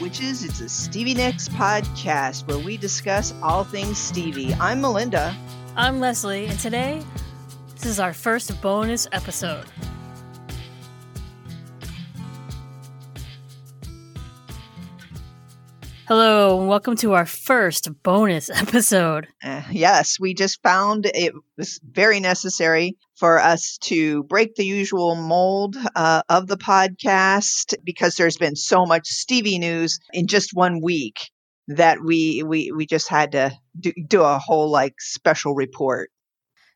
Witches. It's a Stevie Nicks podcast where we discuss all things Stevie. I'm Melinda. I'm Leslie, and today, this is our first bonus episode. Hello, and welcome to our first bonus episode. Uh, yes, we just found it was very necessary for us to break the usual mold uh, of the podcast because there's been so much Stevie news in just one week that we we we just had to do, do a whole like special report.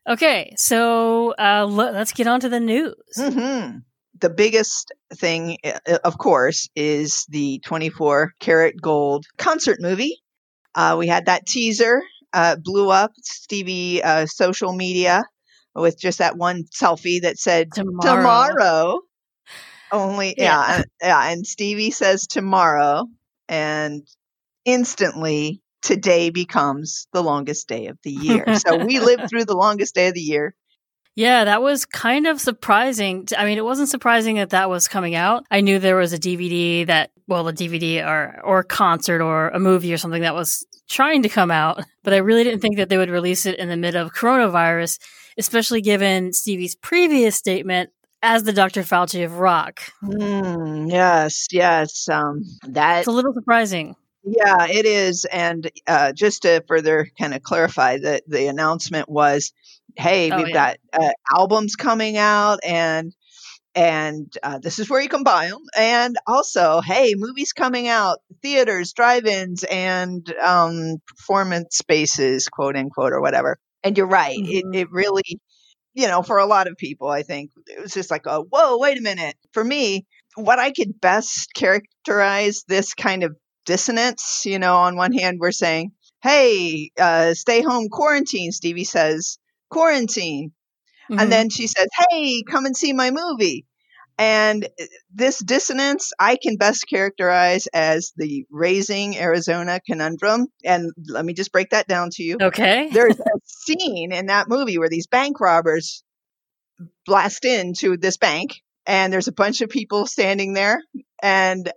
Okay, so uh, l- let's get on to the news. hmm The biggest thing, uh, of course, is the 24 karat gold concert movie. Uh, we had that teaser, uh, blew up Stevie uh, social media with just that one selfie that said Tomorrow. tomorrow. Only, yeah. Yeah. and- yeah. And Stevie says tomorrow, and instantly today becomes the longest day of the year. so we lived through the longest day of the year. Yeah, that was kind of surprising. I mean, it wasn't surprising that that was coming out. I knew there was a DVD that, well, a DVD or or a concert or a movie or something that was trying to come out, but I really didn't think that they would release it in the mid of coronavirus, especially given Stevie's previous statement as the Dr. Fauci of rock. Mm, yes, yes. Um, that It's a little surprising. Yeah, it is. And uh, just to further kind of clarify, that the announcement was, "Hey, Oh, we've yeah. got uh, albums coming out, and and uh, this is where you can buy them. And also, hey, movies coming out, theaters, drive-ins, and um, performance spaces, quote unquote, or whatever." And you're right. It Mhm. it really, you know, for a lot of people, I think it was just like, "Oh, whoa, wait a minute." For me, what I could best characterize this kind of dissonance. You know, on one hand, we're saying, hey, uh, stay home quarantine. Stevie says, quarantine. Mhm. And then she says, hey, come and see my movie. And uh, this dissonance I can best characterize as the raising Arizona conundrum. And let me just break that down to you. okay. There's a scene in that movie where these bank robbers blast into this bank and there's a bunch of people standing there and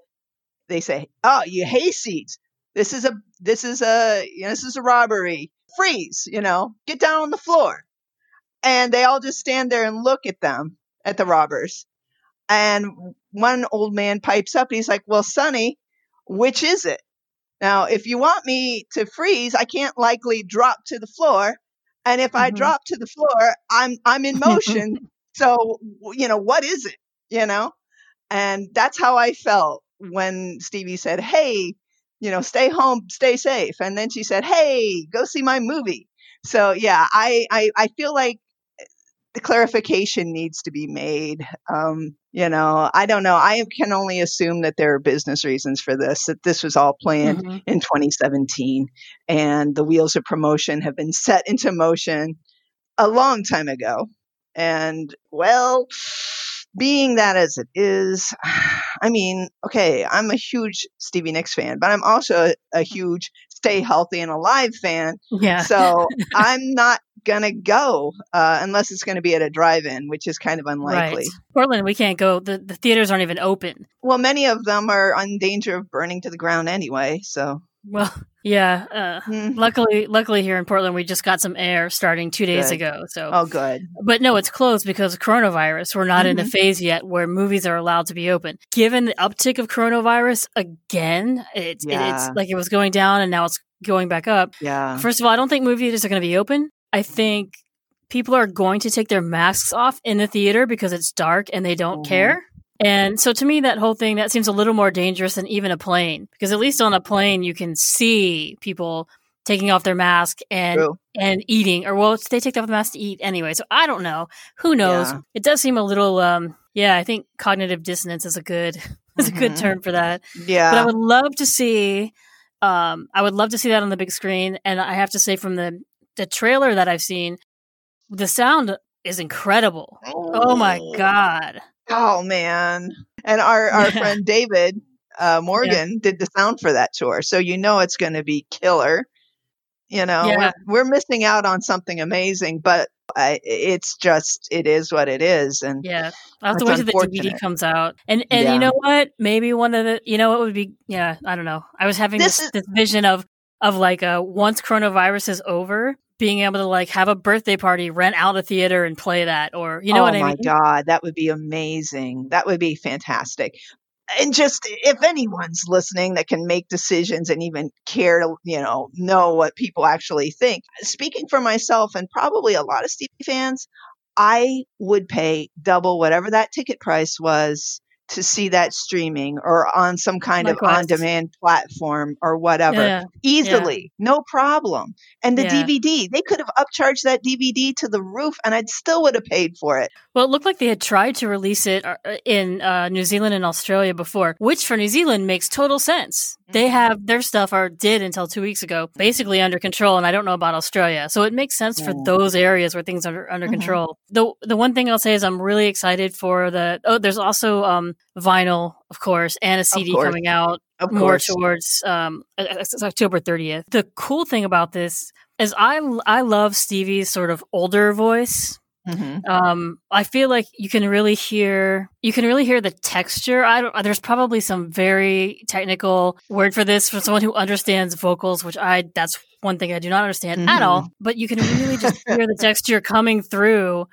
they say, "Oh, you hayseeds. This is a this is a you know, this is a robbery. Freeze, you know. Get down on the floor." And they all just stand there and look at them at the robbers. And one old man pipes up and he's like, "Well, Sonny, which is it?" Now, if you want me to freeze, I can't likely drop to the floor. And if I Mhm. drop to the floor, I'm I'm in motion. so, you know, what is it? You know? And that's how I felt when Stevie said, "Hey, you know, stay home, stay safe." And then she said, "Hey, go see my movie." So, yeah, I I, I feel like the clarification needs to be made. Um, you know, I don't know. I can only assume that there are business reasons for this. That this was all planned Mhm. in 2017, and the wheels of promotion have been set into motion a long time ago. And well, being that as it is, I mean, okay, I'm a huge Stevie Nicks fan, but I'm also a, a huge Stay Healthy and Alive fan. Yeah. So I'm not gonna go uh, unless it's going to be at a drive-in, which is kind of unlikely. Right. Portland, we can't go. The, the theaters aren't even open. Well, many of them are in danger of burning to the ground anyway. So, Well, yeah. Uh, hmm. luckily, luckily here in Portland, we just got some air starting two days Good. ago. So, oh, good. but no, it's closed because of coronavirus. We're not in a Mhm. phase yet where movies are allowed to be open. Given the uptick of coronavirus again, it's Yeah. it's like it was going down and now it's going back up. Yeah. First of all, I don't think movie theaters are going to be open. I think people are going to take their masks off in the theater because it's dark and they don't Mhm. care. And so to me, that whole thing, that seems a little more dangerous than even a plane. Because at least on a plane, you can see people taking off their mask and True. and eating. Or well, they take off the mask to eat anyway. So I don't know. Who knows? Yeah. It does seem a little um yeah, I think cognitive dissonance is a good is a good Mhm. term for that. Yeah. But I would love to see um I would love to see that on the big screen. And I have to say from the the trailer that I've seen, the sound is incredible. Oh my god. Oh man. And our our Yeah. friend David uh, Morgan did the sound for that tour, so you know it's going to be killer. You know, Yeah. we're, we're missing out on something amazing, but I, it's just it is what it is, and Yeah, I have to wait till the DVD comes out. And and Yeah. you know what? Maybe one of the you know what would be yeah, I don't know. I was having This this is- this vision of of like uh once coronavirus is over, being able to like have a birthday party, rent out a theater and play that or you know oh what I my god, that would be amazing. That would be fantastic. And just if anyone's listening that can make decisions and even care to, you know, know what people actually think. Speaking for myself and probably a lot of Stevie fans, I would pay double whatever that ticket price was to see that streaming or on some kind of on demand platform or whatever. Yeah. easily, no problem. And the Yeah. DVD, they could have upcharged that DVD to the roof and I'd still would have paid for it. Well, it looked like they had tried to release it uh, in uh, New Zealand and Australia before, which for New Zealand makes total sense. They Mhm. have their stuff, or did until two weeks ago, basically under control, and I don't know about Australia. So it makes sense for those areas where things are under Mhm. control. The the one thing I'll say is I'm really excited for the. Oh, there's also um, vinyl, of course, and a CD coming out more towards um October 30th. The cool thing about this is I I love Stevie's sort of older voice. Mhm. Um I feel like you can really hear you can really hear the texture. I don't there's probably some very technical word for this for someone who understands vocals, which I that's one thing I do not understand at Mhm. all, but you can really just hear the texture coming through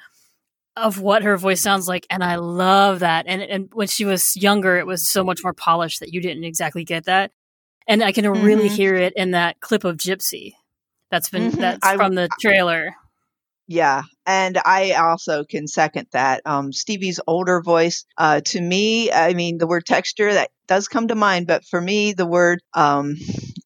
of what her voice sounds like and I love that. And and when she was younger it was so much more polished that you didn't exactly get that. And I can really Mhm. hear it in that clip of Gypsy. That's been Mhm. that's I- from the trailer. Yeah. And I also can second that. Um, Stevie's older voice, uh, to me, I mean, the word texture that does come to mind, but for me, the word, um,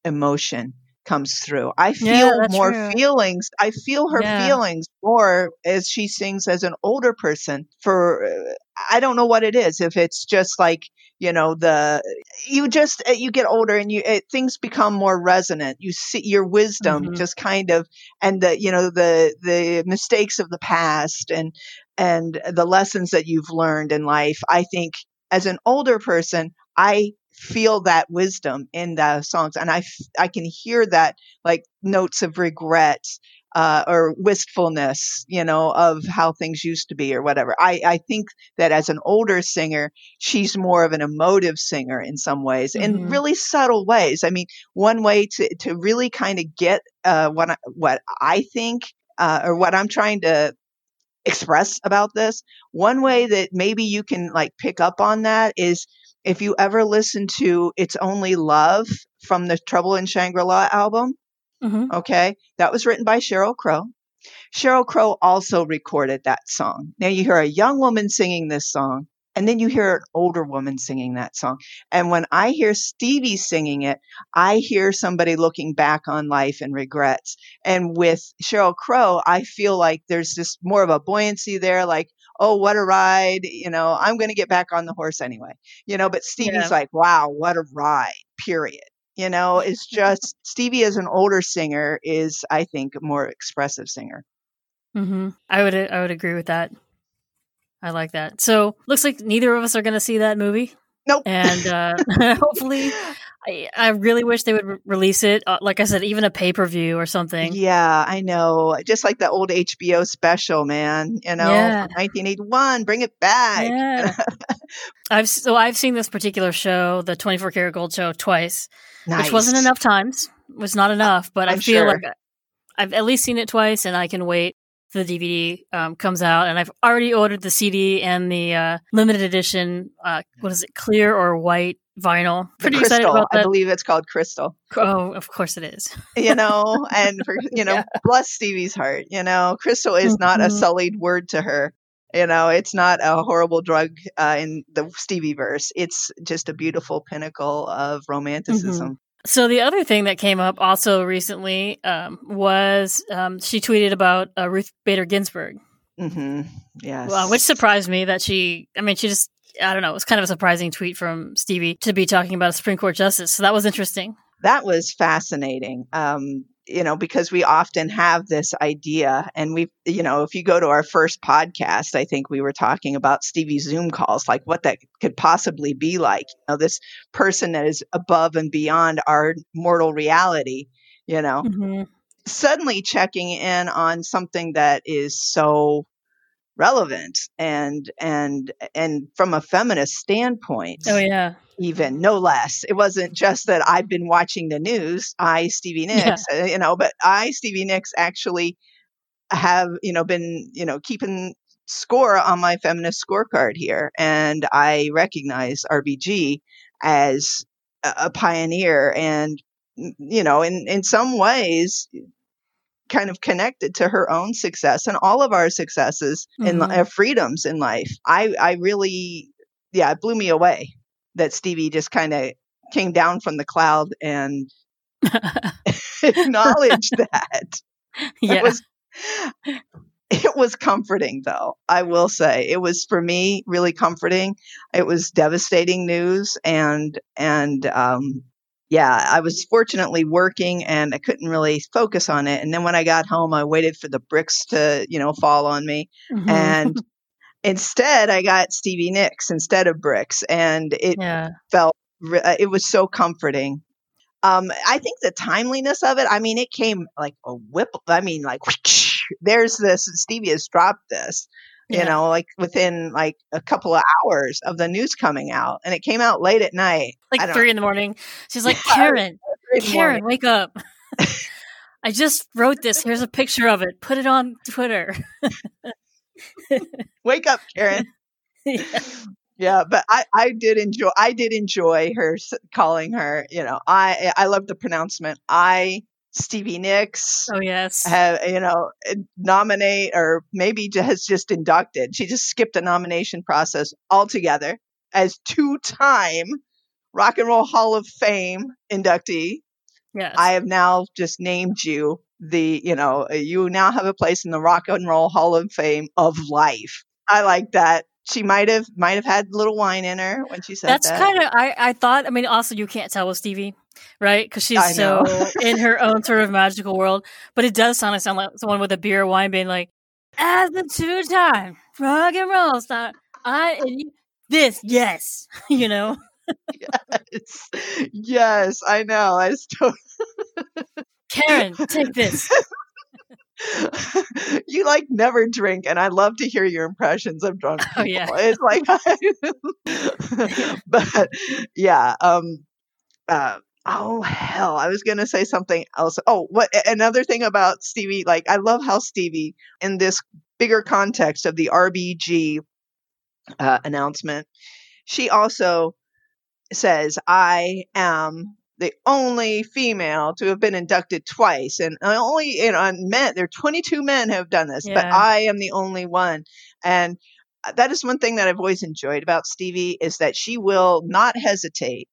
emotion comes through. I feel that's more true. feelings. I feel her Yeah. feelings more as she sings as an older person for, I don't know what it is. If it's just like, you know, the, you just, uh, you get older and you, it, things become more resonant. You see your wisdom Mhm. just kind of, and the, you know, the, the mistakes of the past and, and the lessons that you've learned in life. I think as an older person, I feel that wisdom in the songs and I, f- I can hear that like notes of regret uh, or wistfulness, you know, of how things used to be or whatever. I, I think that as an older singer, she's more of an emotive singer in some ways, in Mhm. really subtle ways. I mean, one way to, to really kind of get uh, what I, what I think uh, or what I'm trying to express about this, one way that maybe you can like pick up on that is if you ever listen to "It's Only Love" from the Trouble in Shangri-La album. hmm Okay. That was written by Sheryl Crow. Sheryl Crow also recorded that song. Now you hear a young woman singing this song, and then you hear an older woman singing that song. And when I hear Stevie singing it, I hear somebody looking back on life and regrets. And with Sheryl Crow, I feel like there's just more of a buoyancy there, like, oh, what a ride. You know, I'm going to get back on the horse anyway. You know, but Stevie's Yeah. like, wow, what a ride, period. You know, it's just Stevie as an older singer is, I think, a more expressive singer. Mm-hmm. I would I would agree with that. I like that. So looks like neither of us are going to see that movie, Nope. and uh, hopefully, I, I really wish they would re- release it. Uh, like I said, even a pay per view or something. Yeah, I know. Just like the old HBO special, man. You know, Yeah. 1981, bring it back. Yeah. I've so I've seen this particular show, the 24 karat gold show, twice, Nice. which wasn't enough times. Was not enough, but i I'm feel sure. like I've at least seen it twice, and I can wait the DVD um, comes out. And I've already ordered the CD and the uh, limited edition. Uh, what is it, clear or white vinyl? Pretty Crystal. excited about I believe it's called Crystal. Oh, of course it is. You know, and for, you know, Yeah. bless Stevie's heart. You know, Crystal is not a Mhm. sullied word to her. You know, it's not a horrible drug uh, in the Stevie verse. It's just a beautiful pinnacle of romanticism. So the other thing that came up also recently um, was um, she tweeted about uh, Ruth Bader Ginsburg. hmm Yes. Well, which surprised me that she, I mean, she just, I don't know, it was kind of a surprising tweet from Stevie to be talking about a Supreme Court justice. So that was interesting. that was fascinating. Um, you know, because we often have this idea, and we, you know, if you go to our first podcast, I think we were talking about Stevie Zoom calls, like what that could possibly be like. You know, this person that is above and beyond our mortal reality. You know, hmm suddenly checking in on something that is so relevant and and and from a feminist standpoint Oh yeah. even no less it wasn't just that i've been watching the news i stevie nicks uh, you know but i stevie nicks actually have you know been you know keeping score on my feminist scorecard here and i recognize rbg as a, a pioneer and you know in in some ways kind of connected to her own success and all of our successes and Mhm. uh, freedoms in life. I I really yeah, it blew me away that Stevie just kind of came down from the cloud and acknowledged that. yeah. It was it was comforting though. I will say it was for me really comforting. It was devastating news and and um yeah, I was fortunately working and I couldn't really focus on it. And then when I got home, I waited for the bricks to, you know, fall on me. Mhm. And instead, I got Stevie Nicks instead of bricks. And it yeah. felt, uh, it was so comforting. Um, I think the timeliness of it, I mean, it came like a whip. I mean, like, there's this, Stevie has dropped this, you Yeah. know, like within like a couple of hours of the news coming out. And it came out late at night. Like three in the morning. She's like, Karen, Karen, wake up. I just wrote this. Here's a picture of it. Put it on Twitter. Wake up, Karen. yeah. Yeah, but I, I did enjoy I did enjoy her calling her. You know, I I love the pronouncement. I Stevie Nicks Oh yes. have you know nominate or maybe has just inducted. She just skipped the nomination process altogether as two time Rock and Roll Hall of Fame inductee. yes. I have now just named you the you know you now have a place in the Rock and Roll Hall of Fame of life. I like that. She might have might have had a little wine in her when she said that. That's that. kind of I. I thought. I mean, also you can't tell with Stevie, right? Because she's so in her own sort of magical world. But it does sound like sound like someone with a beer or wine being like, "As the two-time rock and roll star, I and you, this, yes, you know." yes. yes, I know. I still Karen, take this. you like never drink, and I love to hear your impressions of drunk Oh, yeah. It's like, but yeah. Um. Uh. Oh hell! I was gonna say something else. Oh, what? Another thing about Stevie, like I love how Stevie, in this bigger context of the RBG uh, announcement, she also says, "I am the only female to have been inducted twice, and I only you know and men. There are 22 men who have done this, but I am the only one." And uh, that is one thing that I've always enjoyed about Stevie is that she will not hesitate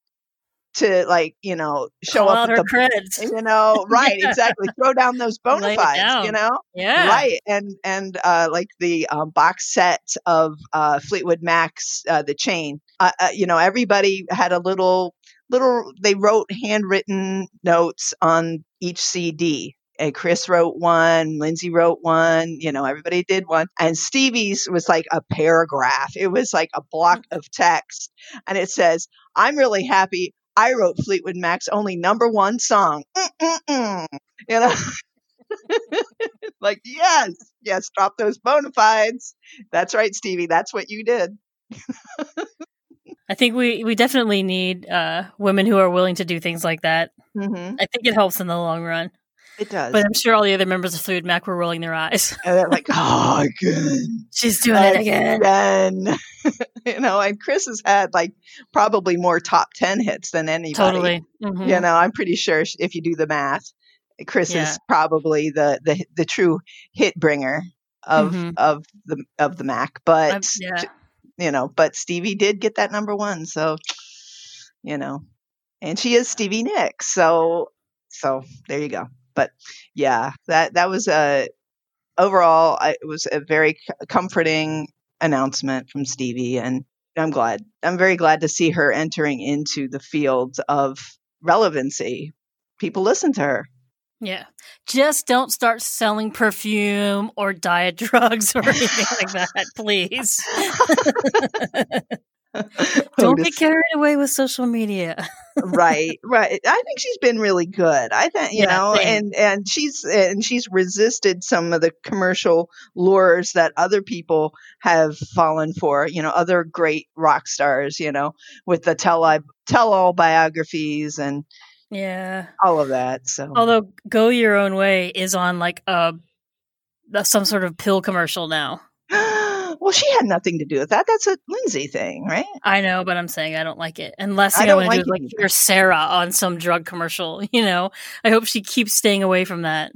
to like you know show Call up her the creds. you know right Yeah. exactly throw down those bona fides you know Yeah. right and and uh like the um, box set of uh fleetwood mac's uh, the chain uh, uh, you know everybody had a little little they wrote handwritten notes on each cd and Chris wrote one, Lindsey wrote one, you know, everybody did one. And Stevie's was like a paragraph. It was like a block of text. And it says, I'm really happy I wrote Fleetwood Mac's only number one song. Mm-mm-mm. You know? like, yes, yes, drop those bona fides. That's right, Stevie. That's what you did. I think we we definitely need uh, women who are willing to do things like that. hmm I think it helps in the long run. It does. But I'm sure all the other members of Fleetwood Mac were rolling their eyes. and they're like, oh, again. She's doing it again. Again. you know, and Chris has had like probably more top 10 hits than anybody. Totally. Mhm. You know, I'm pretty sure if you do the math, Chris Yeah. is probably the, the the true hit bringer of Mhm. of the of the Mac. But yeah. you know, but Stevie did get that number one, so you know, and she is Stevie Nicks, so so there you go. But yeah, that that was a overall I, it was a very comforting announcement from Stevie, and I'm glad. I'm very glad to see her entering into the field of relevancy. People listen to her. Yeah. Just don't start selling perfume or diet drugs or anything like that, please. don't get carried away with social media. right, right. I think she's been really good. I think you Yeah, know, same. and and she's and she's resisted some of the commercial lures that other people have fallen for. You know, other great rock stars. You know, with the tell tell all biographies and Yeah. all of that. So Although "Go Your Own Way" is on like a some sort of pill commercial now. Well, she had nothing to do with that. That's a Lindsey thing, right? I know, but I'm saying I don't like it. Unless last I don't want to like do it like hear Sara on some drug commercial. You know, I hope she keeps staying away from that.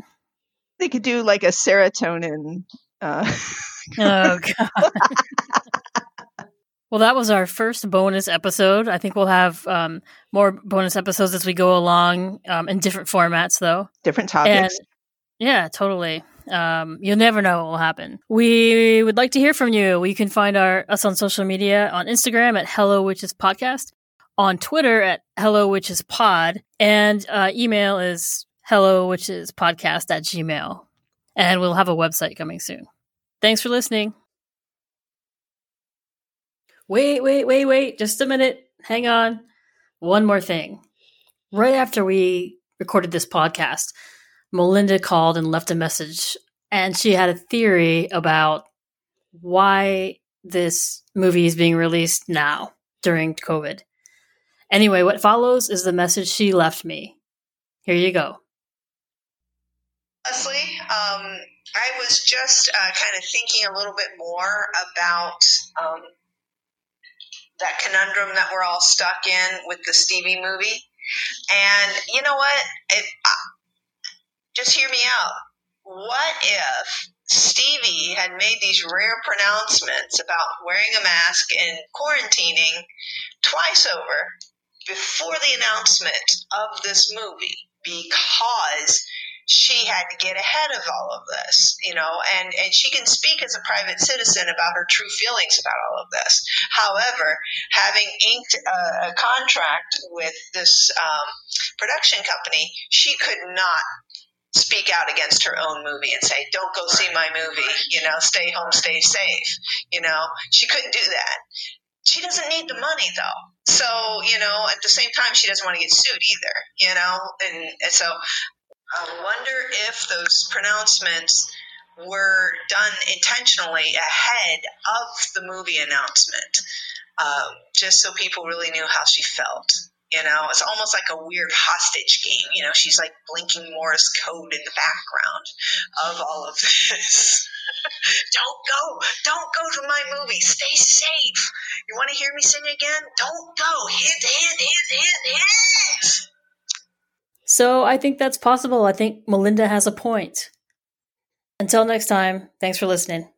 They could do like a serotonin. Uh, Oh god. well, that was our first bonus episode. I think we'll have um, more bonus episodes as we go along um, in different formats, though. different And topics. yeah, totally. Um, you'll never know what will happen. We would like to hear from you. You can find our us on social media on Instagram at Hello Witches Podcast, on Twitter at Hello Witches Pod, and uh, email is Hello Witches Podcast at Gmail. And we'll have a website coming soon. Thanks for listening. Wait, wait, wait, wait. Just a minute. Hang on. One more thing. Right after we recorded this podcast, Melinda called and left a message, and she had a theory about why this movie is being released now during COVID. Anyway, what follows is the message she left me. Here you go. Leslie, um, I was just uh, kind of thinking a little bit more about um, that conundrum that we're all stuck in with the Stevie movie. And you know what? It, just hear me out. What if Stevie had made these rare pronouncements about wearing a mask and quarantining twice over before the announcement of this movie because she had to get ahead of all of this, you know, and, and she can speak as a private citizen about her true feelings about all of this. However, having inked a, a contract with this um, production company, she could not speak out against her own movie and say, don't go see my movie, you know, stay home, stay safe. You know, she couldn't do that. She doesn't need the money though. So, you know, at the same time, she doesn't want to get sued either, you know, and, and so I wonder if those pronouncements were done intentionally ahead of the movie announcement, um, just so people really knew how she felt. You know, it's almost like a weird hostage game. You know, she's like blinking Morse code in the background of all of this. don't go, don't go to my movie. Stay safe. You want to hear me sing again? Don't go. Hint, hint, hint, hint, hint. So I think that's possible. I think Melinda has a point. Until next time, thanks for listening.